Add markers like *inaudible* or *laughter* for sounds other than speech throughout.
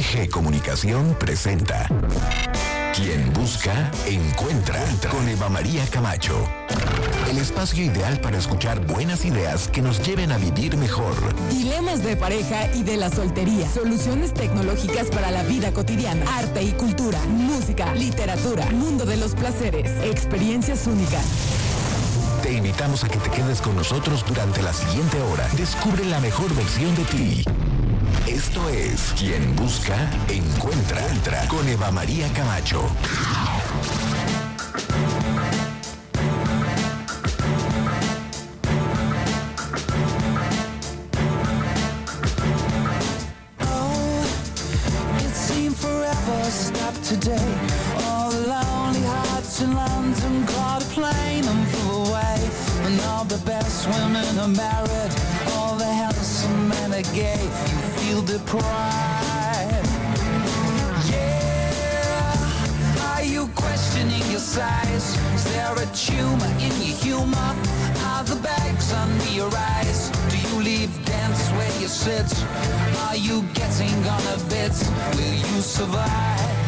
MG Comunicación presenta Quien busca, encuentra con Eva María Camacho. El espacio ideal para escuchar buenas ideas que nos lleven a vivir mejor. Dilemas de pareja y de la soltería. Soluciones tecnológicas para la vida cotidiana. Arte y cultura. Música, literatura. Mundo de los placeres. Experiencias únicas. Te invitamos a que te quedes con nosotros durante la siguiente hora. Descubre la mejor versión de ti. Esto es Quien Busca, Encuentra, Entra con Eva María Camacho. It seemed forever stopped today. All the lonely hearts in London caught a plane and flew away. And all the best women are married. All the handsome men are gay. Feel deprived. Yeah. Are you questioning your size? Is there a tumor in your humor? Are the bags under your eyes? Do you leave dance where you sit? Are you getting on a bit? Will you survive?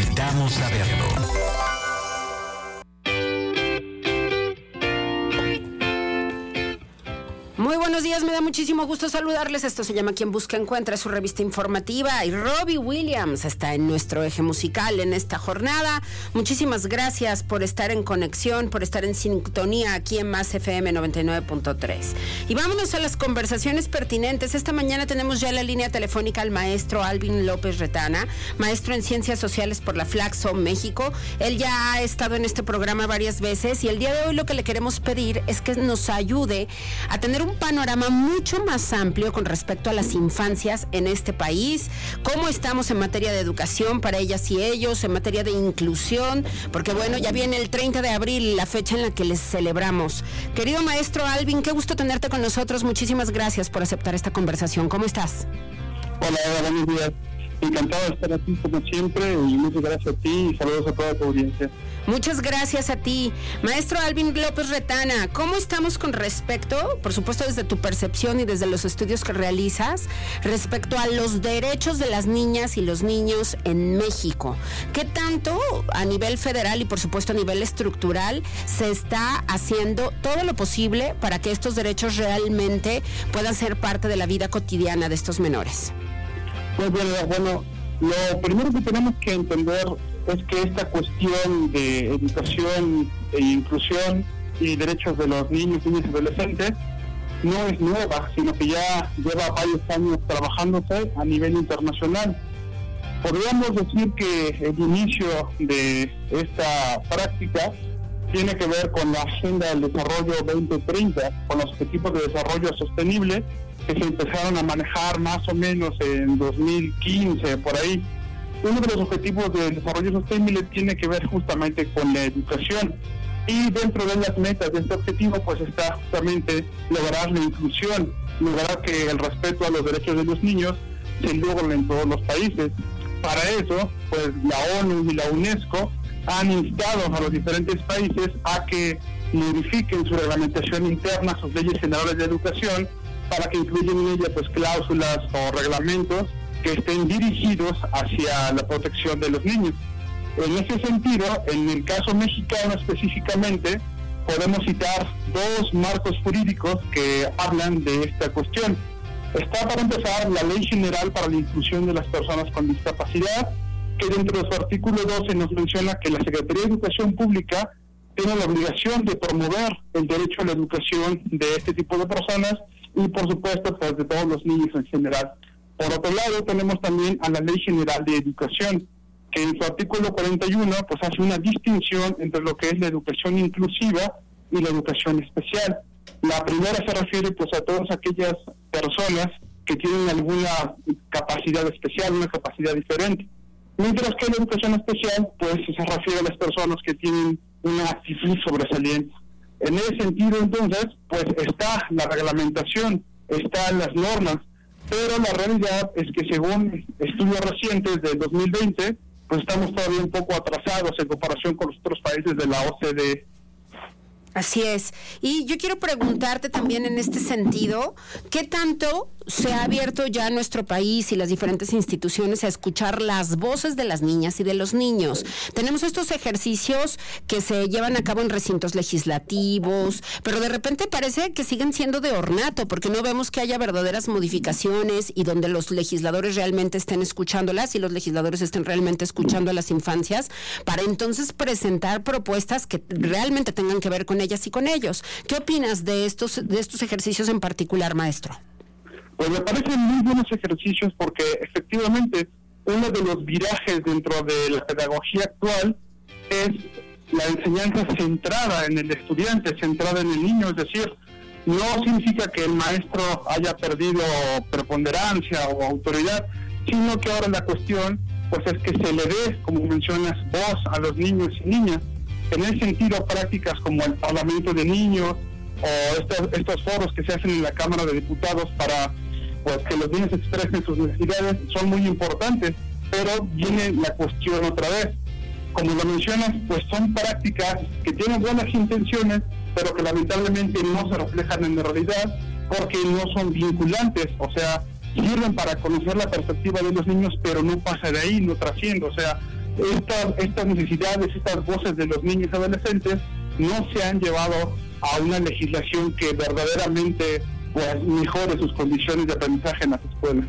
Necesitamos saberlo. Buenos días, me da muchísimo gusto saludarles. Esto se llama Quien Busca Encuentra, su revista informativa. Y Robbie Williams está en nuestro eje musical en esta jornada. Muchísimas gracias por estar en conexión, por estar en sintonía aquí en Más FM 99.3. Y vámonos a las conversaciones pertinentes. Esta mañana tenemos ya la línea telefónica al maestro Alvin López Retana, maestro en Ciencias Sociales por la Flaxo México. Él ya ha estado en este programa varias veces y el día de hoy lo que le queremos pedir es que nos ayude a tener un panorama mucho más amplio con respecto a las infancias en este país, cómo estamos en materia de educación para ellas y ellos, en materia de inclusión, porque bueno, ya viene el 30 de abril, la fecha en la que les celebramos. Querido maestro Alvin, qué gusto tenerte con nosotros, muchísimas gracias por aceptar esta conversación. ¿Cómo estás? Hola, buenos días. Encantado de estar aquí como siempre y muchas gracias a ti y saludos a toda tu audiencia. Muchas gracias a ti. Maestro Alvin López Retana, ¿cómo estamos con respecto, por supuesto desde tu percepción y desde los estudios que realizas, respecto a los derechos de las niñas y los niños en México? ¿Qué tanto a nivel federal y por supuesto a nivel estructural se está haciendo todo lo posible para que estos derechos realmente puedan ser parte de la vida cotidiana de estos menores? Pues bueno, bueno, lo primero que tenemos que entender es que esta cuestión de educación e inclusión y derechos de los niños, niños y adolescentes no es nueva, sino que ya lleva varios años trabajándose a nivel internacional. Podríamos decir que el inicio de esta práctica tiene que ver con la Agenda del Desarrollo 2030, con los objetivos de desarrollo sostenible que se empezaron a manejar más o menos en 2015, por ahí uno de los objetivos del desarrollo sostenible tiene que ver justamente con la educación. Y dentro de las metas de este objetivo, pues está justamente lograr la inclusión, lograr que el respeto a los derechos de los niños se logre en todos los países. Para eso, pues la ONU y la UNESCO han instado a los diferentes países a que modifiquen su reglamentación interna, sus leyes generales de educación, para que incluyan en ella pues cláusulas o reglamentos que estén dirigidos hacia la protección de los niños. En ese sentido, en el caso mexicano específicamente, podemos citar dos marcos jurídicos que hablan de esta cuestión. Está para empezar la Ley General para la Inclusión de las Personas con Discapacidad, que dentro de su artículo 12 nos menciona que la Secretaría de Educación Pública tiene la obligación de promover el derecho a la educación de este tipo de personas y por supuesto pues, de todos los niños en general. Por otro lado, tenemos también a la Ley General de Educación, que en su artículo 41 pues hace una distinción entre lo que es la educación inclusiva y la educación especial. La primera se refiere pues a todas aquellas personas que tienen alguna capacidad especial, una capacidad diferente. Mientras que la educación especial pues se refiere a las personas que tienen una actitud sobresaliente. En ese sentido entonces pues está la reglamentación, están las normas pero la realidad es que según estudios recientes del 2020, pues estamos todavía un poco atrasados en comparación con los otros países de la OCDE. Así es. Y yo quiero preguntarte también en este sentido, ¿qué tanto se ha abierto ya nuestro país y las diferentes instituciones a escuchar las voces de las niñas y de los niños. Tenemos estos ejercicios que se llevan a cabo en recintos legislativos, pero de repente parece que siguen siendo de ornato, porque no vemos que haya verdaderas modificaciones y donde los legisladores realmente estén escuchándolas y los legisladores estén realmente escuchando a las infancias, para entonces presentar propuestas que realmente tengan que ver con ellas y con ellos. ¿Qué opinas de estos, de estos ejercicios en particular, maestro? Pues me parecen muy buenos ejercicios porque efectivamente uno de los virajes dentro de la pedagogía actual es la enseñanza centrada en el estudiante, centrada en el niño, es decir, no significa que el maestro haya perdido preponderancia o autoridad, sino que ahora la cuestión pues es que se le dé, como mencionas, voz a los niños y niñas. En ese sentido, prácticas como el Parlamento de Niños o estos, estos foros que se hacen en la Cámara de Diputados para pues que los niños expresen sus necesidades son muy importantes, pero viene la cuestión otra vez. Como lo mencionas, pues son prácticas que tienen buenas intenciones, pero que lamentablemente no se reflejan en la realidad porque no son vinculantes, o sea, sirven para conocer la perspectiva de los niños, pero no pasa de ahí, no trasciende, o sea, estas, estas necesidades, estas voces de los niños y adolescentes no se han llevado a una legislación que verdaderamente pues mejore sus condiciones de aprendizaje en las escuelas.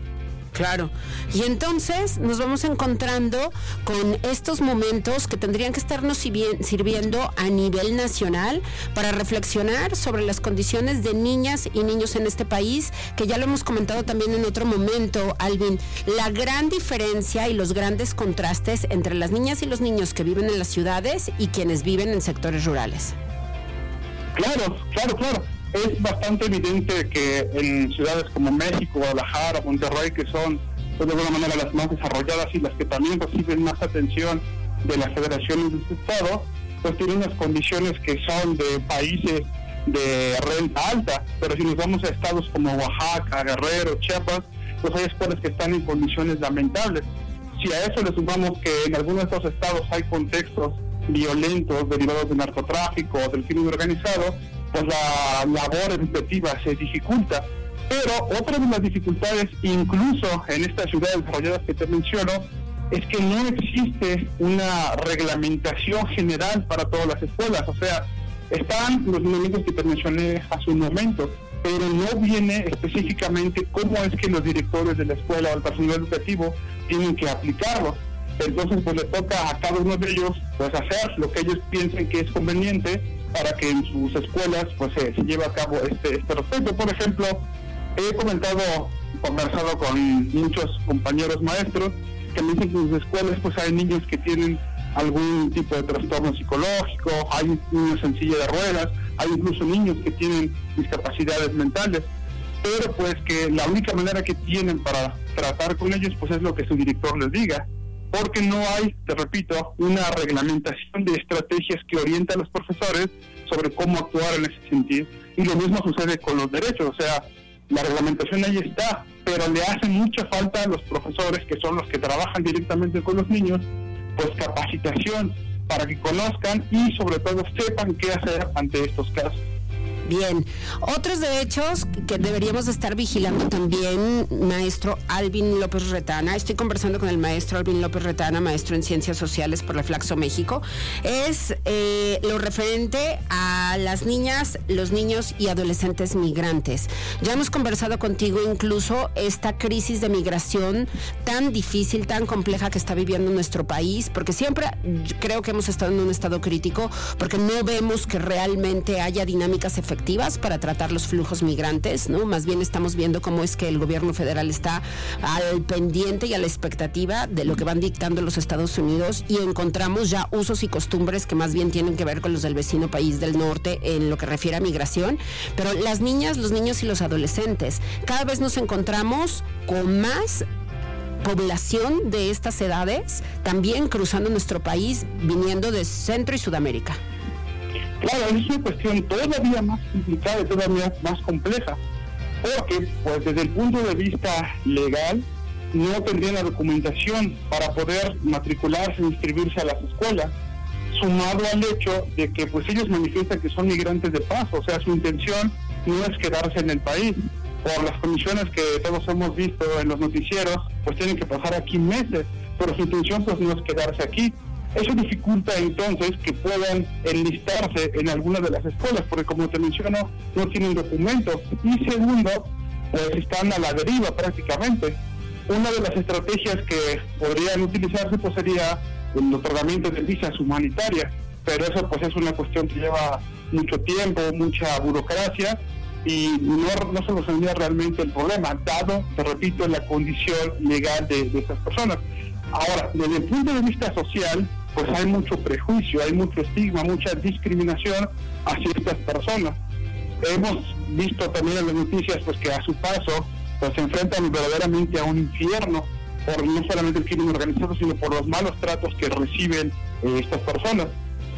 Claro. Y entonces nos vamos encontrando con estos momentos que tendrían que estarnos sirviendo a nivel nacional para reflexionar sobre las condiciones de niñas y niños en este país, que ya lo hemos comentado también en otro momento, Alvin, la gran diferencia y los grandes contrastes entre las niñas y los niños que viven en las ciudades y quienes viven en sectores rurales. Claro, claro, claro es bastante evidente que en ciudades como México, Guadalajara, Monterrey, que son pues, de alguna manera las más desarrolladas y las que también reciben más atención de las federaciones de estado, pues tienen unas condiciones que son de países de renta alta, pero si nos vamos a estados como Oaxaca, Guerrero, Chiapas, pues hay escuelas que están en condiciones lamentables. Si a eso le sumamos que en algunos de estos estados hay contextos violentos derivados del narcotráfico o del crimen organizado, pues la labor educativa se dificulta. Pero otra de las dificultades, incluso en estas ciudades desarrolladas que te menciono, es que no existe una reglamentación general para todas las escuelas. O sea, están los lineamientos que te mencioné hace un momento, pero no viene específicamente cómo es que los directores de la escuela o el personal educativo tienen que aplicarlos. Entonces, pues le toca a cada uno de ellos pues hacer lo que ellos piensen que es conveniente para que en sus escuelas pues se, lleve a cabo este, este respeto. Por ejemplo, he comentado, conversado con muchos compañeros maestros que me dicen que en sus escuelas pues hay niños que tienen algún tipo de trastorno psicológico, hay niños en silla de ruedas, hay incluso niños que tienen discapacidades mentales, pero pues que la única manera que tienen para tratar con ellos pues es lo que su director les diga porque no hay, te repito, una reglamentación de estrategias que orienta a los profesores sobre cómo actuar en ese sentido. Y lo mismo sucede con los derechos, o sea, la reglamentación ahí está, pero le hace mucha falta a los profesores, que son los que trabajan directamente con los niños, pues capacitación para que conozcan y sobre todo sepan qué hacer ante estos casos. Bien, otros derechos que deberíamos estar vigilando también, maestro Alvin López Retana, estoy conversando con el maestro Alvin López Retana, maestro en Ciencias Sociales por Reflaxo México, es eh, lo referente a las niñas, los niños y adolescentes migrantes. Ya hemos conversado contigo incluso esta crisis de migración tan difícil, tan compleja que está viviendo nuestro país, porque siempre creo que hemos estado en un estado crítico, porque no vemos que realmente haya dinámicas efectivas para tratar los flujos migrantes, ¿no? Más bien estamos viendo cómo es que el gobierno federal está al pendiente y a la expectativa de lo que van dictando los Estados Unidos y encontramos ya usos y costumbres que más bien tienen que ver con los del vecino país del norte en lo que refiere a migración, pero las niñas, los niños y los adolescentes, cada vez nos encontramos con más población de estas edades también cruzando nuestro país, viniendo de Centro y Sudamérica. Claro, es una cuestión todavía más complicada y todavía más compleja, porque pues desde el punto de vista legal no tendrían la documentación para poder matricularse e inscribirse a las escuelas, sumado al hecho de que pues ellos manifiestan que son migrantes de paso, o sea, su intención no es quedarse en el país. Por las condiciones que todos hemos visto en los noticieros, pues tienen que pasar aquí meses, pero su intención pues no es quedarse aquí. Eso dificulta entonces que puedan enlistarse en alguna de las escuelas, porque como te menciono, no tienen documentos. Y segundo, pues están a la deriva prácticamente. Una de las estrategias que podrían utilizarse pues sería el otorgamiento de visas humanitarias, pero eso pues es una cuestión que lleva mucho tiempo, mucha burocracia y no, no solucionaría realmente el problema, dado, te repito, la condición legal de, de estas personas. Ahora, desde el punto de vista social, pues hay mucho prejuicio, hay mucho estigma, mucha discriminación hacia estas personas. Hemos visto también en las noticias pues que a su paso pues se enfrentan verdaderamente a un infierno por no solamente el crimen organizado, sino por los malos tratos que reciben eh, estas personas.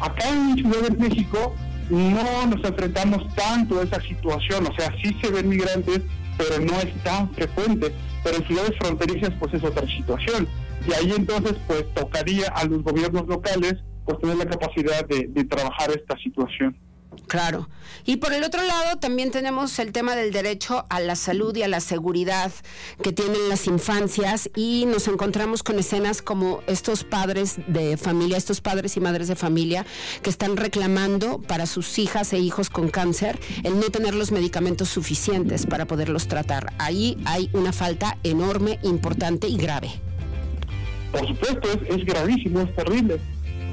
Acá en Ciudad de México no nos enfrentamos tanto a esa situación, o sea, sí se ven migrantes, pero no es tan frecuente. Pero en ciudades fronterizas pues es otra situación y ahí entonces pues tocaría a los gobiernos locales pues tener la capacidad de, trabajar esta situación. Claro. Y por el otro lado, también tenemos el tema del derecho a la salud y a la seguridad que tienen las infancias y nos encontramos con escenas como estos padres de familia, estos padres y madres de familia que están reclamando para sus hijas e hijos con cáncer el no tener los medicamentos suficientes para poderlos tratar. Ahí hay una falta enorme, importante y grave. Por supuesto, es, es gravísimo, es terrible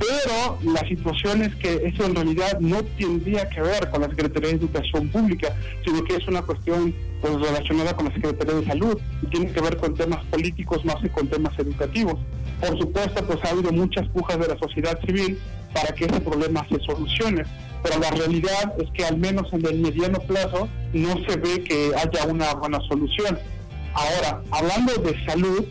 pero la situación es que eso en realidad no tendría que ver con la Secretaría de Educación Pública, sino que es una cuestión pues, relacionada con la Secretaría de Salud y tiene que ver con temas políticos más que con temas educativos. Por supuesto, pues ha habido muchas pujas de la sociedad civil para que ese problema se solucione, pero la realidad es que al menos en el mediano plazo no se ve que haya una buena solución. Ahora, hablando de salud,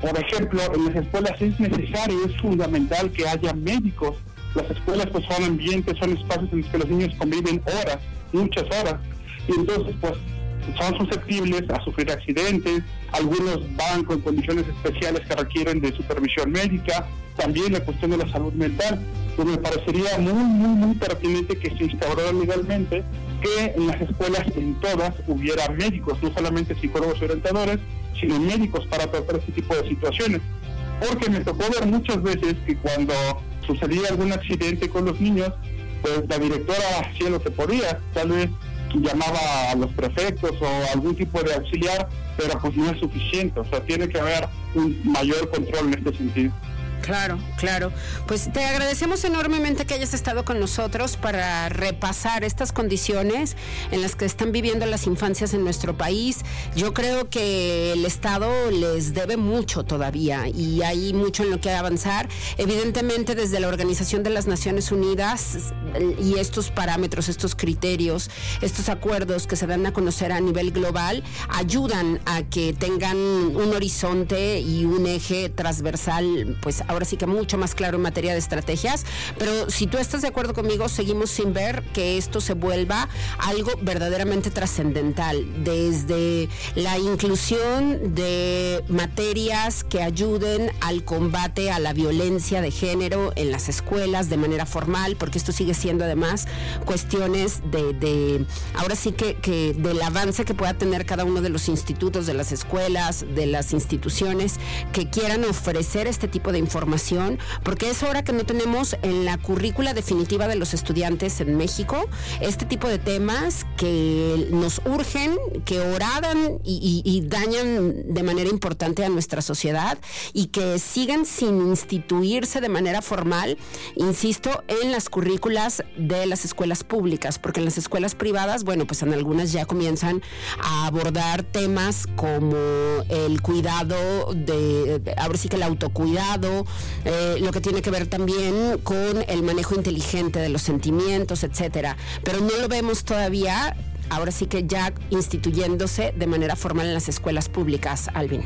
por ejemplo, en las escuelas es necesario, es fundamental que haya médicos. Las escuelas pues son ambientes, son espacios en los que los niños conviven horas, muchas horas. Y entonces pues son susceptibles a sufrir accidentes, algunos van con condiciones especiales que requieren de supervisión médica, también la cuestión de la salud mental. Pues me parecería muy, muy, muy pertinente que se instaurara legalmente que en las escuelas en todas hubiera médicos, no solamente psicólogos y orientadores, sino médicos para tratar este tipo de situaciones. Porque me tocó ver muchas veces que cuando sucedía algún accidente con los niños, pues la directora hacía lo que podía, tal vez llamaba a los prefectos o algún tipo de auxiliar, pero pues no es suficiente, o sea, tiene que haber un mayor control en este sentido. Claro, claro. Pues te agradecemos enormemente que hayas estado con nosotros para repasar estas condiciones en las que están viviendo las infancias en nuestro país. Yo creo que el Estado les debe mucho todavía y hay mucho en lo que avanzar. Evidentemente desde la Organización de las Naciones Unidas y estos parámetros, estos criterios, estos acuerdos que se dan a conocer a nivel global ayudan a que tengan un horizonte y un eje transversal pues ahora sí que mucho más claro en materia de estrategias, pero si tú estás de acuerdo conmigo, seguimos sin ver que esto se vuelva algo verdaderamente trascendental, desde la inclusión de materias que ayuden al combate a la violencia de género en las escuelas de manera formal, porque esto sigue siendo además cuestiones de, ahora sí que, que del avance que pueda tener cada uno de los institutos, de las escuelas, de las instituciones que quieran ofrecer este tipo de información información, porque es hora que no tenemos en la currícula definitiva de los estudiantes en México este tipo de temas que nos urgen, que oradan y, dañan de manera importante a nuestra sociedad y que sigan sin instituirse de manera formal, insisto, en las currículas de las escuelas públicas, porque en las escuelas privadas, bueno, pues en algunas ya comienzan a abordar temas como el cuidado de, ahora sí que el autocuidado, eh, lo que tiene que ver también con el manejo inteligente de los sentimientos, etcétera. Pero no lo vemos todavía, ahora sí que ya instituyéndose de manera formal en las escuelas públicas, Alvin.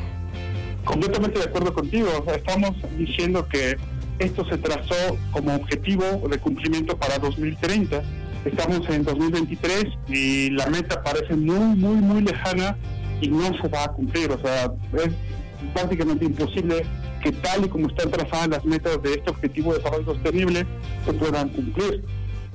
Completamente de acuerdo contigo. estamos diciendo que esto se trazó como objetivo de cumplimiento para 2030. Estamos en 2023 y la meta parece muy, muy, muy lejana y no se va a cumplir. O sea, es prácticamente imposible que tal y como están trazadas las metas de este objetivo de desarrollo sostenible se puedan cumplir.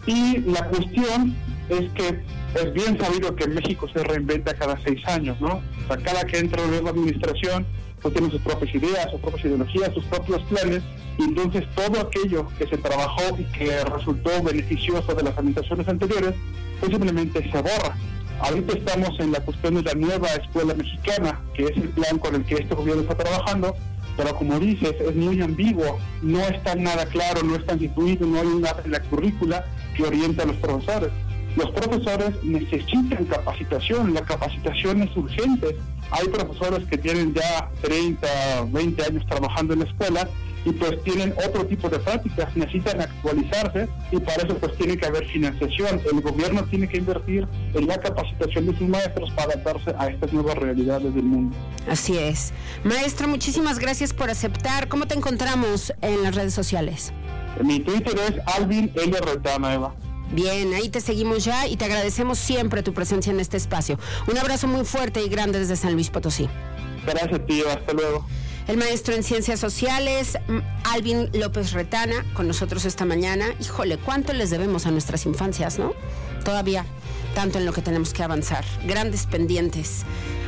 Y la cuestión es que es bien sabido que México se reinventa cada seis años, ¿no? O sea, cada que entra una nueva administración, pues tiene sus propias ideas, sus propias ideologías, sus propios planes, y entonces todo aquello que se trabajó y que resultó beneficioso de las administraciones anteriores, pues simplemente se borra. Ahorita estamos en la cuestión de la nueva escuela mexicana, que es el plan con el que este gobierno está trabajando, pero como dices, es muy ambiguo, no está nada claro, no está instituido, no hay nada en la currícula que oriente a los profesores. Los profesores necesitan capacitación, la capacitación es urgente. Hay profesores que tienen ya 30, 20 años trabajando en la escuela y pues tienen otro tipo de prácticas, necesitan actualizarse y para eso pues tiene que haber financiación. El gobierno tiene que invertir en la capacitación de sus maestros para adaptarse a estas nuevas realidades del mundo. Así es. Maestra, muchísimas gracias por aceptar. ¿Cómo te encontramos en las redes sociales? Mi Twitter es Alvin L. Bien, ahí te seguimos ya y te agradecemos siempre tu presencia en este espacio. Un abrazo muy fuerte y grande desde San Luis Potosí. Gracias, tío. Hasta luego. El maestro en ciencias sociales, mm, Alvin López Retana, con nosotros esta mañana. Híjole, ¿cuánto les debemos a nuestras infancias, no? Todavía tanto en lo que tenemos que avanzar. Grandes pendientes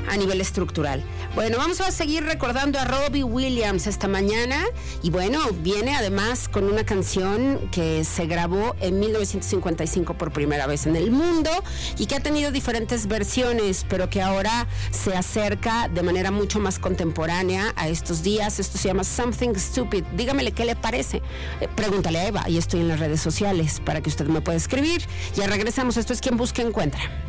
a nivel estructural. Bueno, vamos a seguir recordando a Robbie Williams esta mañana y bueno, viene además con una canción que se grabó en 1955 por primera vez en el mundo y que ha tenido diferentes versiones, pero que ahora se acerca de manera mucho más contemporánea a estos días. Esto se llama Something Stupid. Dígamele qué le parece. Eh, pregúntale a Eva y estoy en las redes sociales para que usted me pueda escribir. Ya regresamos. Esto es quien busca encuentra.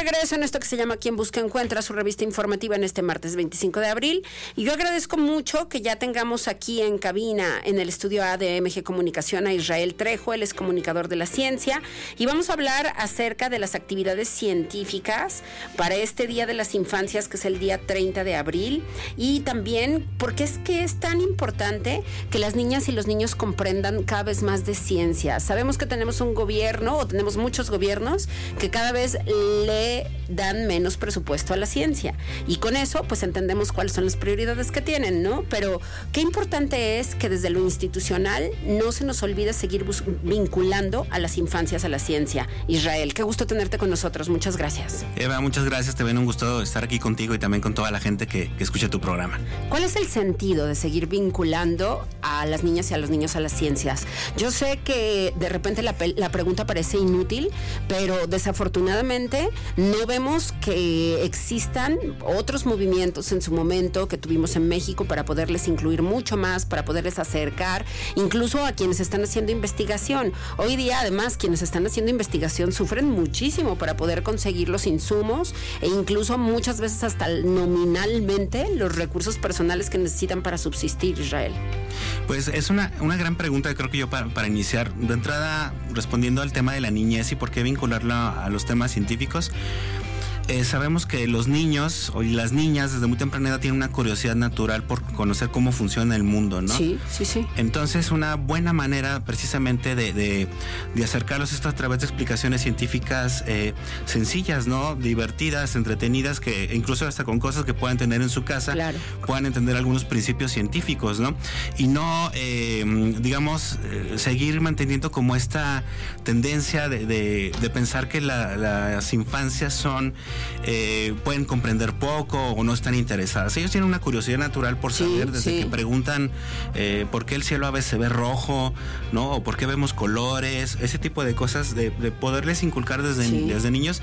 Regreso en esto que se llama Quien Busca Encuentra, su revista informativa en este martes 25 de abril. Y yo agradezco mucho que ya tengamos aquí en cabina, en el estudio ADMG Comunicación, a Israel Trejo, él es comunicador de la ciencia. Y vamos a hablar acerca de las actividades científicas para este Día de las Infancias, que es el día 30 de abril. Y también, porque es que es tan importante que las niñas y los niños comprendan cada vez más de ciencia. Sabemos que tenemos un gobierno, o tenemos muchos gobiernos, que cada vez le dan menos presupuesto a la ciencia. Y con eso, pues entendemos cuáles son las prioridades que tienen, ¿no? Pero qué importante es que desde lo institucional no se nos olvide seguir vinculando a las infancias a la ciencia. Israel, qué gusto tenerte con nosotros. Muchas gracias. Eva, muchas gracias. Te ven un gusto estar aquí contigo y también con toda la gente que, que escucha tu programa. ¿Cuál es el sentido de seguir vinculando a las niñas y a los niños a las ciencias? Yo sé que de repente la, la pregunta parece inútil, pero desafortunadamente no vemos que existan otros movimientos en su momento que tuvimos en México para poderles incluir mucho más, para poderles acercar, incluso a quienes están haciendo investigación. Hoy día, además, quienes están haciendo investigación sufren muchísimo para poder conseguir los insumos e incluso muchas veces hasta nominalmente los recursos personales que necesitan para subsistir, Israel. Pues es una, una gran pregunta, creo que yo, para, para iniciar. De entrada, respondiendo al tema de la niñez y por qué vincularla a los temas científicos. Eh, sabemos que los niños y las niñas desde muy temprana edad tienen una curiosidad natural por conocer cómo funciona el mundo, ¿no? Sí, sí, sí. Entonces, una buena manera precisamente de, de- de acercarlos esto a través de explicaciones científicas eh, sencillas, ¿no? Divertidas, entretenidas, que incluso hasta con cosas que puedan tener en su casa, Claro. puedan entender algunos principios científicos, ¿no? Y no, eh, digamos, eh, seguir manteniendo como esta tendencia de, de- de pensar que la- las infancias son, eh, pueden comprender poco o no están interesadas. Ellos tienen una curiosidad natural por Sí, saber desde sí. que preguntan eh, por qué el cielo a veces se ve rojo, ¿no? O por qué vemos colores, ese tipo de cosas, de, de poderles inculcar desde, Sí. desde niños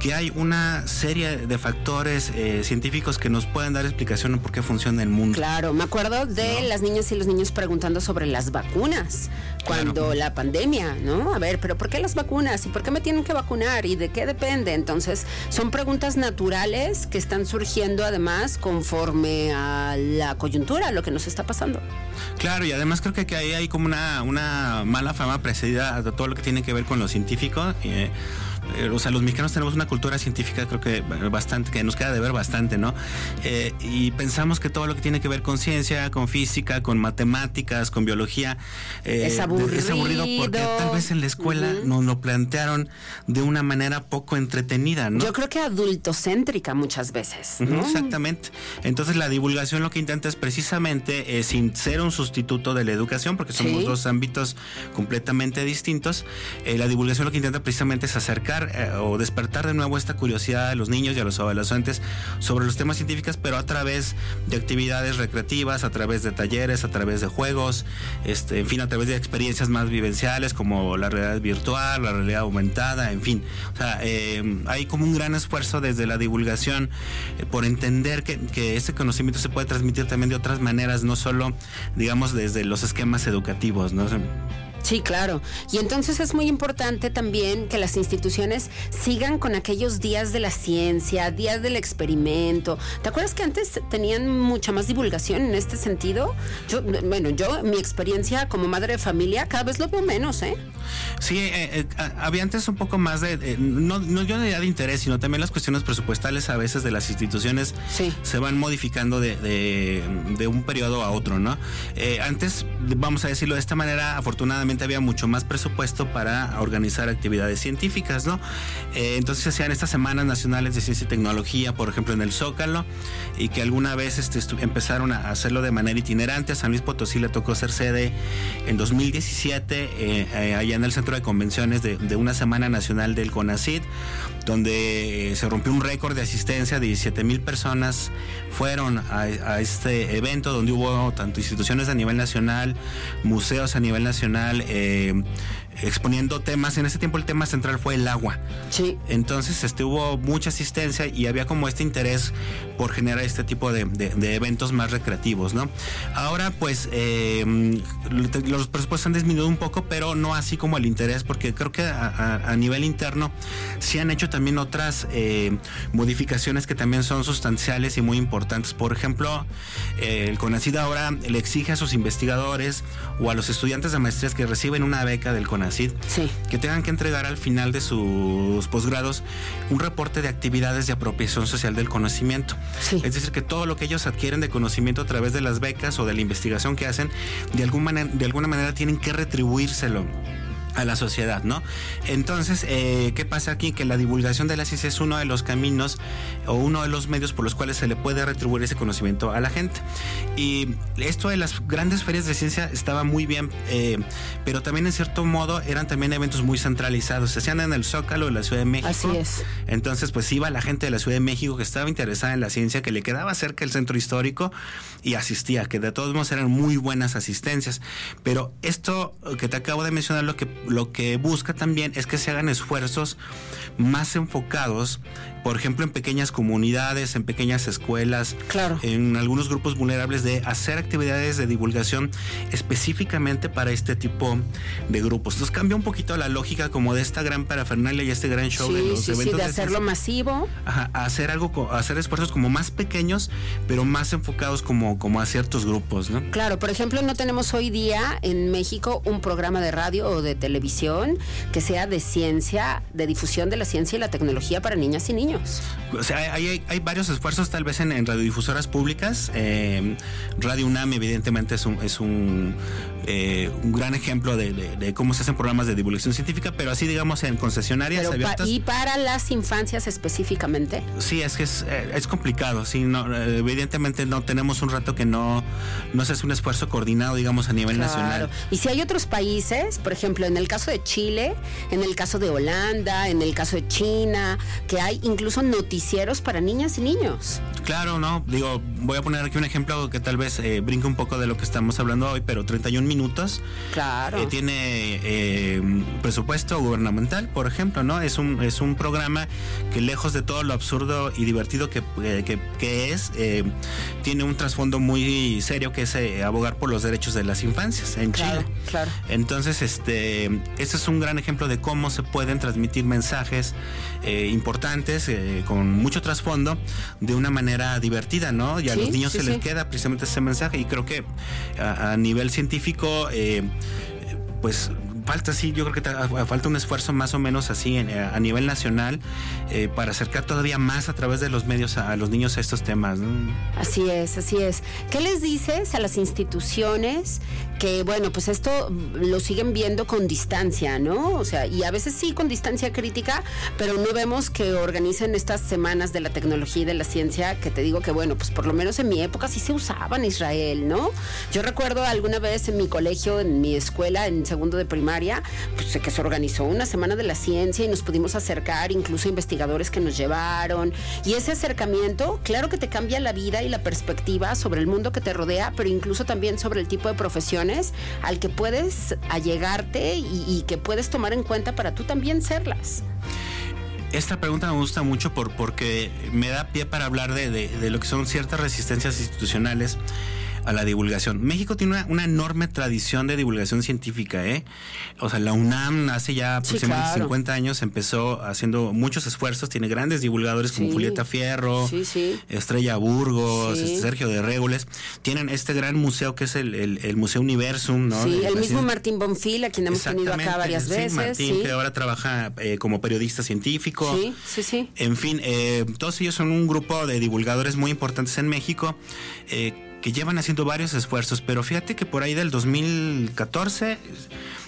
que hay una serie de factores eh, científicos que nos pueden dar explicación por qué funciona el mundo. Claro, me acuerdo de las niñas y los niños preguntando sobre las vacunas cuando Claro. la pandemia, ¿no? A ver, pero ¿por qué las vacunas? ¿Y por qué me tienen que vacunar? ¿Y de qué depende? Entonces, son preguntas naturales que están surgiendo además conforme a la coyuntura, lo que nos está pasando. Claro, y además creo que, que ahí hay como una, una mala fama precedida a todo lo que tiene que ver con lo científico. eh, eh, o sea, los mexicanos tenemos una cultura científica, creo que bastante, que nos queda de ver bastante, ¿no? Eh, y pensamos que todo lo que tiene que ver con ciencia, con física, con matemáticas, con biología, eh, Es Es aburrido porque aburrido. tal vez en la escuela Ujú. nos lo plantearon de una manera poco entretenida, ¿no? Yo creo que adultocéntrica muchas veces, ¿no? Exactamente. Entonces la divulgación lo que intenta es precisamente, eh, sin ser un sustituto de la educación, porque somos Sí. dos ámbitos completamente distintos, eh, la divulgación lo que intenta precisamente es acercar eh, o despertar de nuevo esta curiosidad a los niños y a los adolescentes sobre los temas científicos, pero a través de actividades recreativas, a través de talleres, a través de juegos, este, en fin, a través de experiencias más vivenciales como la realidad virtual, la realidad aumentada, en fin. O sea, eh, hay como un gran esfuerzo desde la divulgación eh, por entender que, que ese conocimiento se puede transmitir también de otras maneras, no solo, digamos, desde los esquemas educativos, ¿no? Sí, claro. Y entonces es muy importante también que las instituciones sigan con aquellos días de la ciencia, días del experimento. ¿Te acuerdas que antes tenían mucha más divulgación en este sentido? Yo, bueno, yo, mi experiencia como madre de familia, cada vez lo veo menos, ¿eh? Sí, eh, eh, había antes un poco más de, de- no, no yo diría de interés, sino también las cuestiones presupuestales a veces de las instituciones Sí. se van modificando de, de- de un periodo a otro, ¿no? Eh, antes, vamos a decirlo de esta manera, afortunadamente había mucho más presupuesto para organizar actividades científicas, ¿no? Eh, entonces se hacían estas semanas nacionales de ciencia y tecnología, por ejemplo, en el Zócalo, y que alguna vez este, empezaron a hacerlo de manera itinerante. A San Luis Potosí le tocó ser sede en 2017, eh, eh, allá en el centro de convenciones de, una semana nacional del CONACID, donde se rompió un récord de asistencia de 17 mil personas fueron a este evento donde hubo tanto instituciones a nivel nacional, museos a nivel nacional, eh, exponiendo temas. En ese tiempo el tema central fue el agua. Sí. Entonces este, hubo mucha asistencia y había como este interés por generar este tipo de, de- de eventos más recreativos, ¿no? Ahora pues eh, los presupuestos han disminuido un poco, pero no así como el interés, porque creo que a, a- a nivel interno se han hecho también otras eh, modificaciones que también son sustanciales y muy importantes. Por ejemplo, eh, el CONACID ahora le exige a sus investigadores o a los estudiantes de maestrías que reciben una beca del CONACID Sí. que tengan que entregar al final de sus posgrados un reporte de actividades de apropiación social del conocimiento. Sí. Es decir, que todo lo que ellos adquieren de conocimiento a través de las becas o de la investigación que hacen, de, algún manera, de alguna manera tienen que retribuírselo a la sociedad, ¿no? Entonces, eh, ¿qué pasa aquí? Que la divulgación de la ciencia es uno de los caminos o uno de los medios por los cuales se le puede retribuir ese conocimiento a la gente. Y esto de las grandes ferias de ciencia estaba muy bien, eh, pero también en cierto modo eran también eventos muy centralizados. Se hacían en el Zócalo de la Ciudad de México. Así es. Entonces, pues iba la gente de la Ciudad de México que estaba interesada en la ciencia, que le quedaba cerca el centro histórico y asistía, que de todos modos eran muy buenas asistencias. Pero esto que te acabo de mencionar, lo que, lo que busca también es que se hagan esfuerzos más enfocados, por ejemplo, en pequeñas comunidades, en pequeñas escuelas, Claro. en algunos grupos vulnerables, de hacer actividades de divulgación específicamente para este tipo de grupos. Entonces cambia un poquito la lógica como de esta gran parafernalia y este gran show de los sí, eventos de de hacerlo ciencia. masivo. Ajá, hacer algo, hacer esfuerzos como más pequeños, pero más enfocados como, como a ciertos grupos, ¿no? Claro, por ejemplo, no tenemos hoy día en México un programa de radio o de televisión que sea de ciencia, de difusión de la ciencia y la tecnología para niñas y niños. O sea, hay, varios esfuerzos tal vez en, en radiodifusoras públicas. Eh, Radio UNAM evidentemente es un, es un, eh, un gran ejemplo de, de- de cómo se hacen programas de divulgación científica, pero así digamos en concesionarias Pero pa- abiertas. y para las infancias específicamente. Sí, es que es, eh, es complicado. Sí, no, eh, evidentemente no tenemos un rato que no, no se hace un esfuerzo coordinado, digamos, a nivel nacional. Y si hay otros países, por ejemplo, en el caso de Chile, en el caso de Holanda, en el caso de China, que hay incluso noticieros para niñas y niños. Claro, no, digo, voy a poner aquí un ejemplo que tal vez eh, brinque un poco de lo que estamos hablando hoy, pero 31 minutos Claro. eh, tiene eh, presupuesto gubernamental, por ejemplo, ¿no? Es un, es un programa que lejos de todo lo absurdo y divertido que, eh, que, que es, eh, tiene un trasfondo muy serio que es eh, abogar por los derechos de las infancias en Claro, Chile. claro. Entonces, este, este es un gran ejemplo de cómo se pueden transmitir mensajes eh, importantes con mucho trasfondo de una manera divertida, ¿no? Y a Sí, los niños sí, se les sí. queda precisamente ese mensaje y creo que a, a nivel científico, pues falta sí, yo creo que ta- falta un esfuerzo más o menos así en- a nivel nacional eh, para acercar todavía más a través de los medios a, a los niños a estos temas. ¿no? Así es, así es. ¿Qué les dices a las instituciones que, bueno, pues esto lo siguen viendo con distancia, ¿no? O sea, y a veces sí con distancia crítica, pero no vemos que organicen estas semanas de la tecnología y de la ciencia, que te digo que, bueno, pues por lo menos en mi época sí se usaban en Israel, ¿no? Yo recuerdo alguna vez en mi colegio, en mi escuela, en segundo de primaria, pues que se organizó una semana de la ciencia y nos pudimos acercar incluso a investigadores que nos llevaron. Y ese acercamiento, claro que te cambia la vida y la perspectiva sobre el mundo que te rodea, pero incluso también sobre el tipo de profesiones al que puedes allegarte y, y que puedes tomar en cuenta para tú también serlas. Esta pregunta me gusta mucho por, porque me da pie para hablar de, de- de lo que son ciertas resistencias institucionales a la divulgación. México tiene una, una enorme tradición de divulgación científica, ¿eh? O sea, la UNAM hace ya Sí, aproximadamente claro. 50 años empezó haciendo muchos esfuerzos, tiene grandes divulgadores como Sí. Julieta Fierro, Sí, sí. Estrella Burgos, Sí. Sergio de Régules. Tienen este gran museo que es el, el- el Museo Universum, ¿no? Sí, De el mismo ciencia. Martín Bonfil, a quien hemos tenido acá varias sí, veces. Martín, sí. que ahora trabaja eh, como periodista científico. sí, sí, sí. En fin, eh, todos ellos son un grupo de divulgadores muy importantes en México eh, que llevan haciendo varios esfuerzos, pero fíjate que por ahí del 2014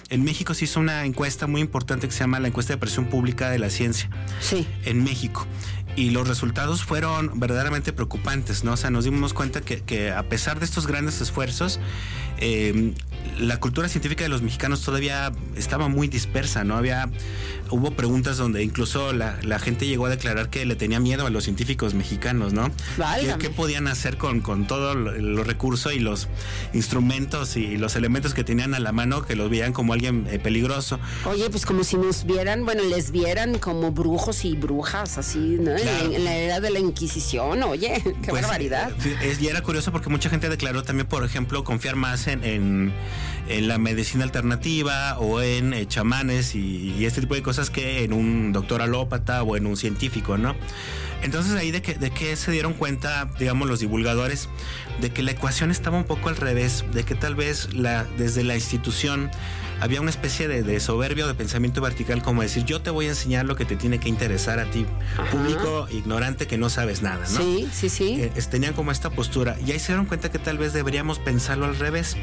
en México se hizo una encuesta muy importante que se llama la encuesta de presión pública de la ciencia Sí. en México. Y los resultados fueron verdaderamente preocupantes, ¿no? O sea, nos dimos cuenta que, que a pesar de estos grandes esfuerzos, eh, la cultura científica de los mexicanos todavía estaba muy dispersa, ¿no? Había, hubo preguntas donde incluso la, la gente llegó a declarar que le tenía miedo a los científicos mexicanos, ¿no? ¿Qué, qué podían hacer con, con todos los recursos y los instrumentos y los elementos que tenían a la mano que los veían como alguien eh, peligroso? Oye, pues como si nos vieran, bueno, les vieran como brujos y brujas, así, ¿no? En- Claro. En, la era de la Inquisición, oye, *laughs* qué Pues, barbaridad. eh, es- y era curioso porque mucha gente declaró también, por ejemplo, confiar más en, en- la medicina alternativa o en eh, chamanes y, y este tipo de cosas que en un doctor alópata o en un científico, ¿no? Entonces ahí de que, de que se dieron cuenta, digamos, los divulgadores, de que la ecuación estaba un poco al revés, de que tal vez la, desde la institución había una especie de, de soberbia o de pensamiento vertical, como decir, yo te voy a enseñar lo que te tiene que interesar a ti, público ignorante que no sabes nada, ¿no? Sí, sí, sí. eh, tenían como esta postura y ahí se dieron cuenta que tal vez deberíamos pensarlo al revés,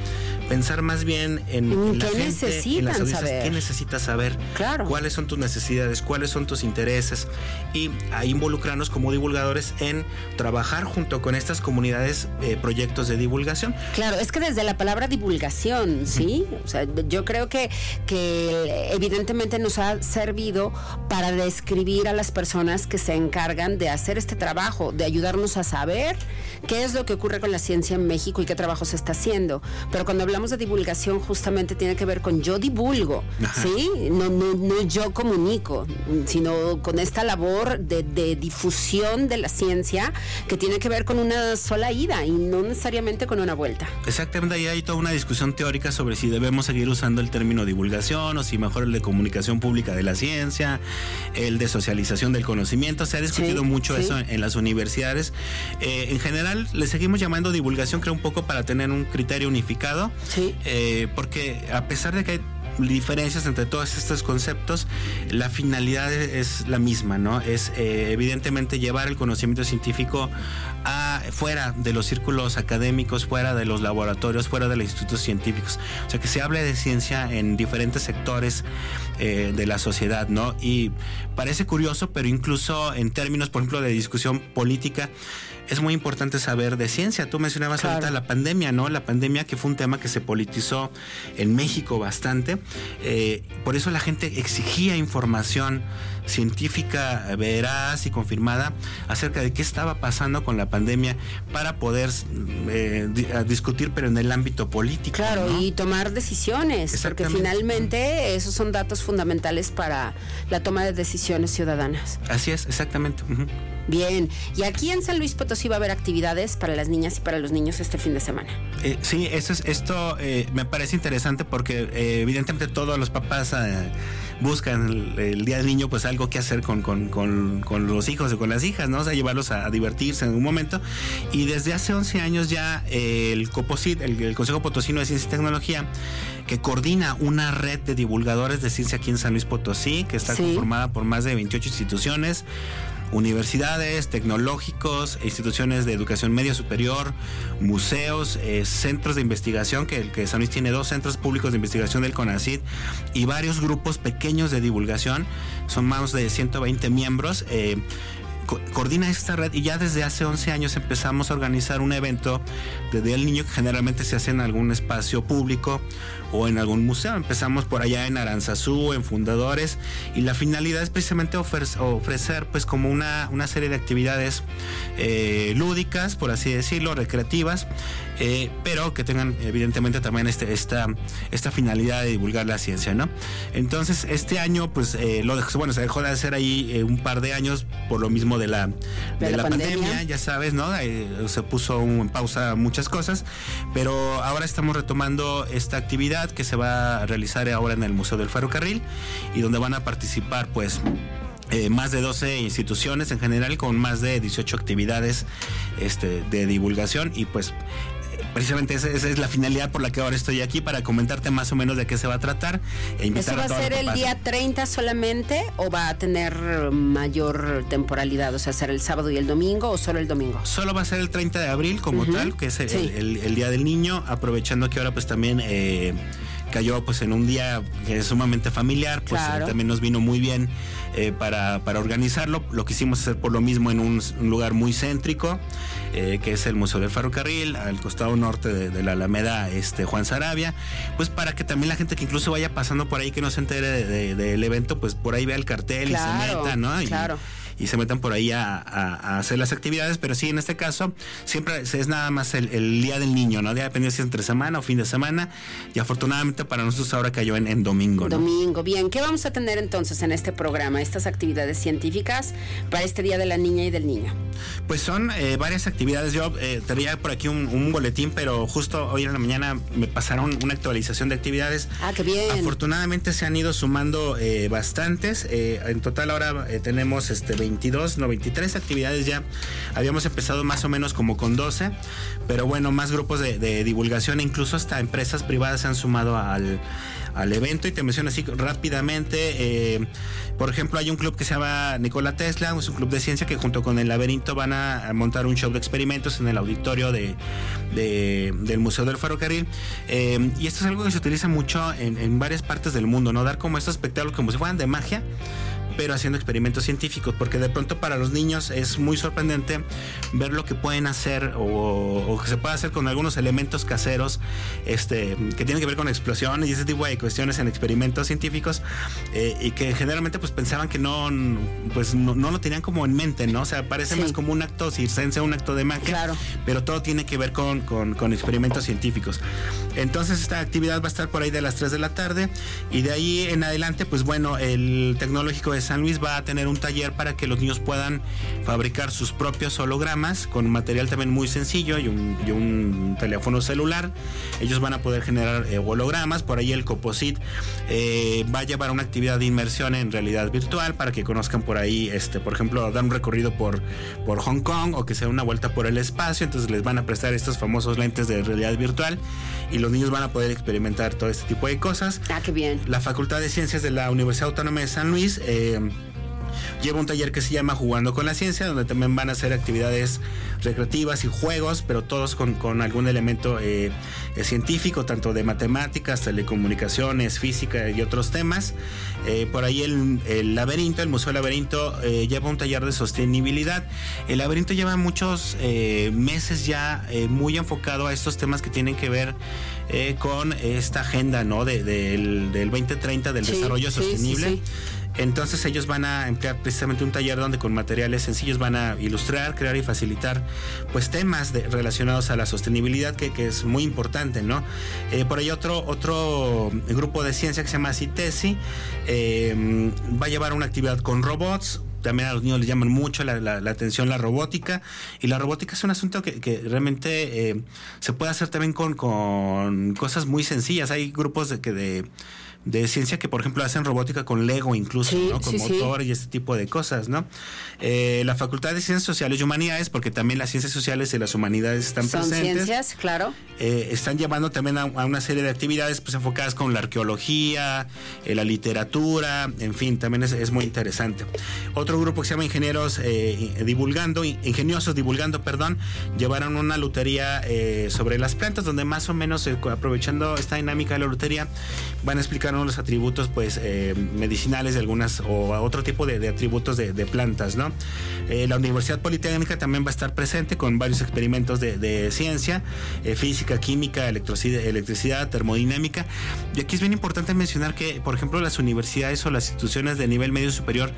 pensar más bien en, en la ¿qué gente, necesitan en las audiencias, saber? qué necesitas saber, Claro. cuáles son tus necesidades, cuáles son tus intereses y ahí involucrarnos como divulgadores en trabajar junto con estas comunidades eh, proyectos de divulgación. Claro, es que desde la palabra divulgación, ¿sí? O sea, yo creo que, que evidentemente nos ha servido para describir a las personas que se encargan de hacer este trabajo, de ayudarnos a saber qué es lo que ocurre con la ciencia en México y qué trabajo se está haciendo. Pero cuando hablamos de divulgación, justamente tiene que ver con yo divulgo, Ajá. ¿sí? No, no, no yo comunico, sino con esta labor de, de difusión de la ciencia que tiene que ver con una sola ida y no necesariamente con una vuelta. Exactamente, ahí hay toda una discusión teórica sobre si debemos seguir usando el término divulgación o si mejor el de comunicación pública de la ciencia, el de socialización del conocimiento. Se ha discutido Sí, mucho sí. eso en, en las universidades. Eh, en general, le seguimos llamando divulgación, creo un poco para tener un criterio unificado, Sí. eh, porque a pesar de que hay diferencias entre todos estos conceptos, la finalidad es la misma, ¿no? Es eh, evidentemente llevar el conocimiento científico a, fuera de los círculos académicos, fuera de los laboratorios, fuera de los institutos científicos. O sea, que se hable de ciencia en diferentes sectores eh, de la sociedad, ¿no? Y parece curioso, pero incluso en términos, por ejemplo, de discusión política, es muy importante saber de ciencia. Tú mencionabas Claro. ahorita la pandemia, ¿no? La pandemia que fue un tema que se politizó en México bastante. Eh, por eso la gente exigía información científica veraz y confirmada acerca de qué estaba pasando con la pandemia para poder eh, discutir, pero en el ámbito político. Claro, ¿no? y tomar decisiones, porque finalmente esos son datos fundamentales para la toma de decisiones ciudadanas. Así es, exactamente. ujú. Bien, y aquí en San Luis Potosí va a haber actividades para las niñas y para los niños este fin de semana. Eh, sí, eso es, esto eh, me parece interesante porque eh, evidentemente todos los papás eh, buscan el, el Día del Niño pues algo que hacer con, con- con- con los hijos o con las hijas, ¿no? O sea, llevarlos a, a divertirse en un momento. Y desde hace 11 años ya eh, el COPOSIT, el, el Consejo Potosino de Ciencia y Tecnología, que coordina una red de divulgadores de ciencia aquí en San Luis Potosí, que está Sí. conformada por más de 28 instituciones universidades, tecnológicos, instituciones de educación media superior, museos, eh, centros de investigación, que, que San Luis tiene dos centros públicos de investigación del CONACID y varios grupos pequeños de divulgación, son más de 120 miembros. eh, co- coordina esta red y ya desde hace 11 años empezamos a organizar un evento de Día del Niño que generalmente se hace en algún espacio público o en algún museo. Empezamos por allá en Aranzazú, en Fundadores y la finalidad es precisamente ofrecer, ofrecer pues como una, una serie de actividades eh, lúdicas, por así decirlo, recreativas, eh, pero que tengan evidentemente también este, esta, esta finalidad de divulgar la ciencia, ¿no? Entonces este año pues eh, lo dejó- bueno, se dejó de hacer ahí eh, un par de años por lo mismo de la, de la la pandemia. pandemia, ya sabes, ¿no? Se puso en pausa muchas cosas, pero ahora estamos retomando esta actividad que se va a realizar ahora en el Museo del Ferrocarril y donde van a participar pues eh, más de 12 instituciones en general con más de 18 actividades este, de divulgación y pues precisamente esa, esa es la finalidad por la que ahora estoy aquí para comentarte más o menos de qué se va a tratar e invitar ¿Eso va a ser el día 30 solamente o va a tener mayor temporalidad? O sea, ¿será el sábado y el domingo o solo el domingo? Solo va a ser el 30 de abril como tal, que es el, sí. el- el Día del Niño, aprovechando que ahora pues también eh, cayó pues en un día que es sumamente familiar, pues Claro. eh, también nos vino muy bien eh, para, para organizarlo. Lo quisimos hacer por lo mismo en un, un lugar muy céntrico, eh, que es el Museo del Ferrocarril, al costado norte de, de la Alameda este, Juan Sarabia, pues para que también la gente que incluso vaya pasando por ahí que no se entere de- de- del evento, pues por ahí vea el cartel y se meta, ¿no? Y, claro. Y se metan por ahí a, hacer las actividades, pero sí, en este caso, siempre es nada más el, día del niño, ¿no? Ya depende si es entre semana o fin de semana, y afortunadamente para nosotros ahora cayó en, en domingo, ¿no? Domingo, bien. ¿Qué vamos a tener entonces en este programa, estas actividades científicas para este Día de la Niña y del Niño? Pues son eh, varias actividades. Yo eh, tenía por aquí un, un boletín, pero justo hoy en la mañana me pasaron una actualización de actividades. Ah, qué bien. Afortunadamente se han ido sumando eh, bastantes. Eh, en total ahora eh, tenemos este 22, no 23 actividades ya. Habíamos empezado más o menos como con 12, pero bueno, más grupos de, de divulgación, e incluso hasta empresas privadas se han sumado al, al evento. Y te menciono así rápidamente, eh, por ejemplo, hay un club que se llama Nikola Tesla, es un club de ciencia que junto con el laberinto van a, montar un show de experimentos en el auditorio de, de- del Museo del Ferrocarril. Eh, y esto es algo que se utiliza mucho en, en varias partes del mundo, ¿no? Dar como estos espectáculos como si fueran de magia pero haciendo experimentos científicos, porque de pronto para los niños es muy sorprendente ver lo que pueden hacer o, o que se puede hacer con algunos elementos caseros este, que tienen que ver con explosiones y ese tipo de cuestiones en experimentos científicos eh, y que generalmente pues pensaban que no, pues no, no lo tenían como en mente, ¿no? O sea, parece Sí. más como un acto circense, un acto de magia, Claro. pero todo tiene que ver con, con- con experimentos científicos. Entonces esta actividad va a estar por ahí de las 3 de la tarde y de ahí en adelante, pues bueno, el tecnológico de San Luis va a tener un taller para que los niños puedan fabricar sus propios hologramas con material también muy sencillo y un, y un teléfono celular. Ellos van a poder generar eh, hologramas. Por ahí el Coposit eh, va a llevar una actividad de inmersión en realidad virtual para que conozcan por ahí, este, por ejemplo, dar un recorrido por, por Hong Kong o que sea una vuelta por el espacio. Entonces les van a prestar estos famosos lentes de realidad virtual y los niños van a poder experimentar todo este tipo de cosas. Ah, qué bien. La Facultad de Ciencias de la Universidad Autónoma de San Luis eh, lleva un taller que se llama Jugando con la Ciencia, donde también van a hacer actividades recreativas y juegos, pero todos con, con algún elemento eh, eh, científico, tanto de matemáticas, telecomunicaciones, física y otros temas. Eh, por ahí el, el laberinto, el Museo Laberinto, eh, lleva un taller de sostenibilidad. El laberinto lleva muchos eh, meses ya eh, muy enfocado a estos temas que tienen que ver con esta agenda ¿no? de- del, del 2030 del Sí, desarrollo sí, sostenible. sí. Entonces ellos van a emplear precisamente un taller donde con materiales sencillos van a ilustrar, crear y facilitar pues temas relacionados a la sostenibilidad que, que es muy importante, ¿no? Eh, por ahí otro, otro grupo de ciencia que se llama CITESI eh, va a llevar una actividad con robots, también a los niños les llaman mucho la, la- atención la robótica. Y la robótica es un asunto que, que realmente eh, se puede hacer también con, con cosas muy sencillas. Hay grupos de que de, de ciencia que, por ejemplo, hacen robótica con Lego incluso, Sí, ¿no? Con sí, sí. motor y este tipo de cosas, ¿no? Eh, la Facultad de Ciencias Sociales y Humanidades, porque también las ciencias sociales y las humanidades están Son presentes ciencias, claro. eh, están llevando también a, a una serie de actividades pues enfocadas con la arqueología, eh, la literatura, en fin, también es, es muy interesante. Otro grupo que se llama Ingenieros Divulgando, in- Ingeniosos Divulgando, perdón, llevaron una lutería sobre las plantas, donde más o menos, aprovechando esta dinámica de la lutería, van a explicar los atributos pues eh, medicinales de algunas o otro tipo de, atributos de, plantas, ¿no? Eh, la Universidad Politécnica también va a estar presente con varios experimentos de, ciencia, eh, física, química, electricidad, termodinámica. Y aquí es bien importante mencionar que, por ejemplo, las universidades o las instituciones de nivel medio superior,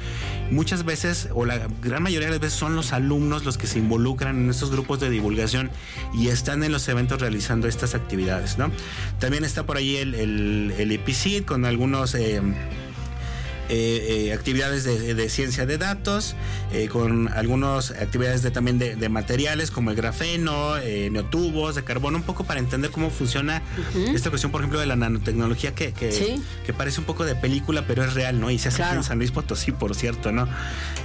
muchas veces, o la gran mayoría de las veces, son los alumnos los que se involucran en estos grupos de divulgación y están en los eventos realizando estas actividades, ¿no? También está por ahí el, el, EPICID con algunos... eh, eh, eh, actividades de, de ciencia de datos, eh, con algunas actividades de, también de, de materiales como el grafeno, neotubos, de carbono, un poco para entender cómo funciona esta cuestión, por ejemplo, de la nanotecnología que, que, Sí. que parece un poco de película, pero es real, ¿no? Y se hace aquí Claro. en San Luis Potosí, por cierto, ¿no?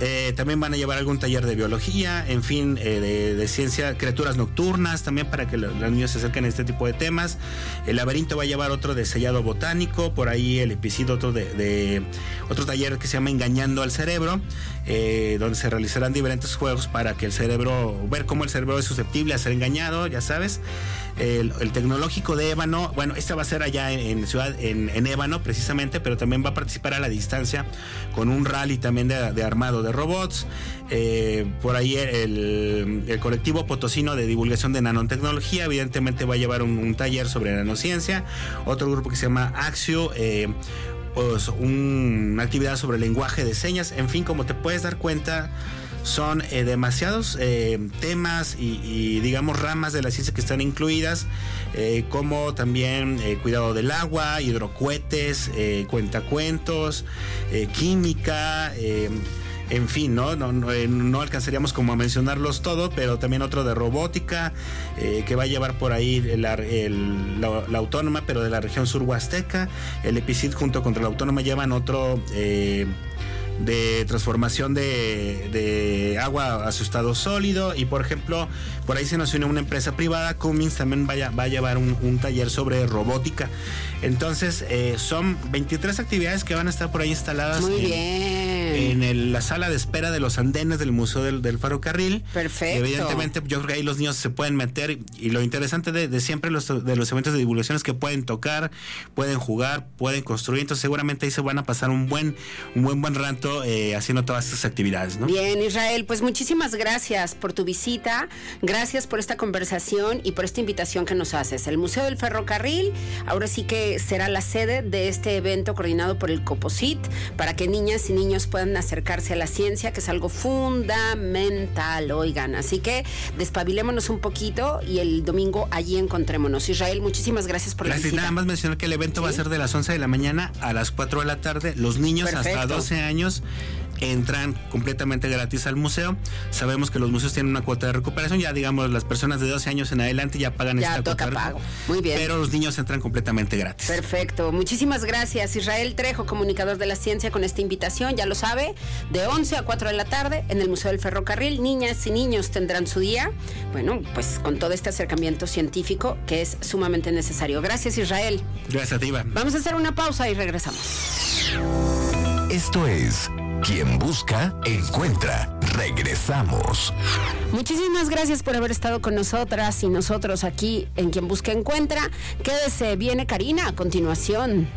Eh, también van a llevar algún taller de biología, en fin, eh, de, de ciencia, criaturas nocturnas, también para que lo- los niños se acerquen a este tipo de temas. El laberinto va a llevar otro de sellado botánico, por ahí el epicid otro de- otro taller que se llama Engañando al Cerebro, eh, donde se realizarán diferentes juegos para que el cerebro, ver cómo el cerebro es susceptible a ser engañado, ya sabes. El, tecnológico de Ébano, bueno, este va a ser allá en, ciudad, en, en Ébano precisamente, pero también va a participar a la distancia con un rally también de, armado de robots. Eh, por ahí el, el colectivo potosino de divulgación de nanotecnología, evidentemente va a llevar un, un taller sobre nanociencia. Otro grupo que se llama Axio. eh, pues, un- una actividad sobre lenguaje de señas, en fin, como te puedes dar cuenta, son eh, demasiados eh, temas y, y, digamos ramas de la ciencia que están incluidas, eh, como también eh, cuidado del agua, hidrocohetes, cuentacuentos, química. En fin, ¿no? No, no, eh, no alcanzaríamos como a mencionarlos todos, pero también otro de robótica eh, que va a llevar por ahí la, el- la- la autónoma, pero de la región sur huasteca. El EPICID junto contra la autónoma llevan otro eh, de transformación de, de agua a su estado sólido. Y por ejemplo, por ahí se nos une una empresa privada, Cummins también vaya, va a llevar un, un taller sobre robótica. Entonces, eh, son 23 actividades que van a estar por ahí instaladas Muy en- bien. en el- la sala de espera de los andenes del Museo del, del Ferrocarril. Perfecto. Evidentemente, yo creo que ahí los niños se pueden meter y, lo interesante de, de siempre los, de los eventos de divulgación es que pueden tocar, pueden jugar, pueden construir. Entonces, seguramente ahí se van a pasar un buen, un buen, buen rato eh, haciendo todas estas actividades, ¿no? Bien, Israel, pues muchísimas gracias por tu visita, gracias por esta conversación y por esta invitación que nos haces. El Museo del Ferrocarril ahora sí que será la sede de este evento coordinado por el COPOSIT para que niñas y niños puedan acercarse a la ciencia, que es algo fundamental, oigan. Así que despabilémonos un poquito y el domingo allí encontrémonos. Israel, muchísimas gracias por la Gracias. visita. Nada más mencionar que el evento va a ser de las 11 de la mañana a las 4 de la tarde. Los niños hasta Perfecto. 12 años entran completamente gratis al museo. Sabemos que los museos tienen una cuota de recuperación. Ya, digamos, las personas de 12 años en adelante ya pagan Ya esta toca cuota. pago. Muy bien. Pero los niños entran completamente gratis. Perfecto, muchísimas gracias Israel Trejo, comunicador de la ciencia, con esta invitación, ya lo sabe, de 11 a 4 de la tarde en el Museo del Ferrocarril, niñas y niños tendrán su día, bueno, pues con todo este acercamiento científico que es sumamente necesario. Gracias Israel. Gracias, Diva. Vamos a hacer una pausa y regresamos. Esto es Quien Busca, Encuentra. Regresamos. Muchísimas gracias por haber estado con nosotras y nosotros aquí en Quien Busca Encuentra. Quédese, viene Karina a continuación.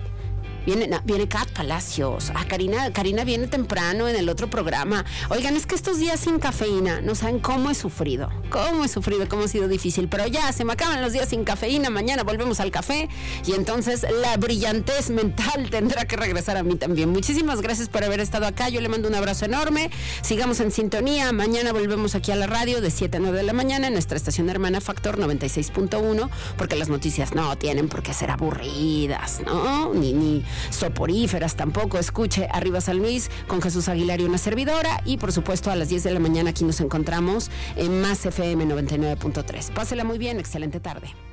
Viene, no, viene Kat Palacios. Ah, Karina, Karina viene temprano en el otro programa. Oigan, es que estos días sin cafeína, no saben cómo he sufrido. Cómo he sufrido, cómo ha sido difícil. Pero ya, se me acaban los días sin cafeína. Mañana volvemos al café. Y entonces la brillantez mental *laughs* tendrá que regresar a mí también. Muchísimas gracias por haber estado acá. Yo le mando un abrazo enorme. Sigamos en sintonía. Mañana volvemos aquí a la radio de 7 a 9 de la mañana en nuestra estación hermana Factor 96.1. Porque las noticias no tienen por qué ser aburridas, ¿no? Ni, ni soporíferas tampoco. Escuche Arriba San Luis con Jesús Aguilar y una servidora. Y por supuesto a las 10 de la mañana aquí nos encontramos en Más FM 99.3. Pásela muy bien. Excelente tarde.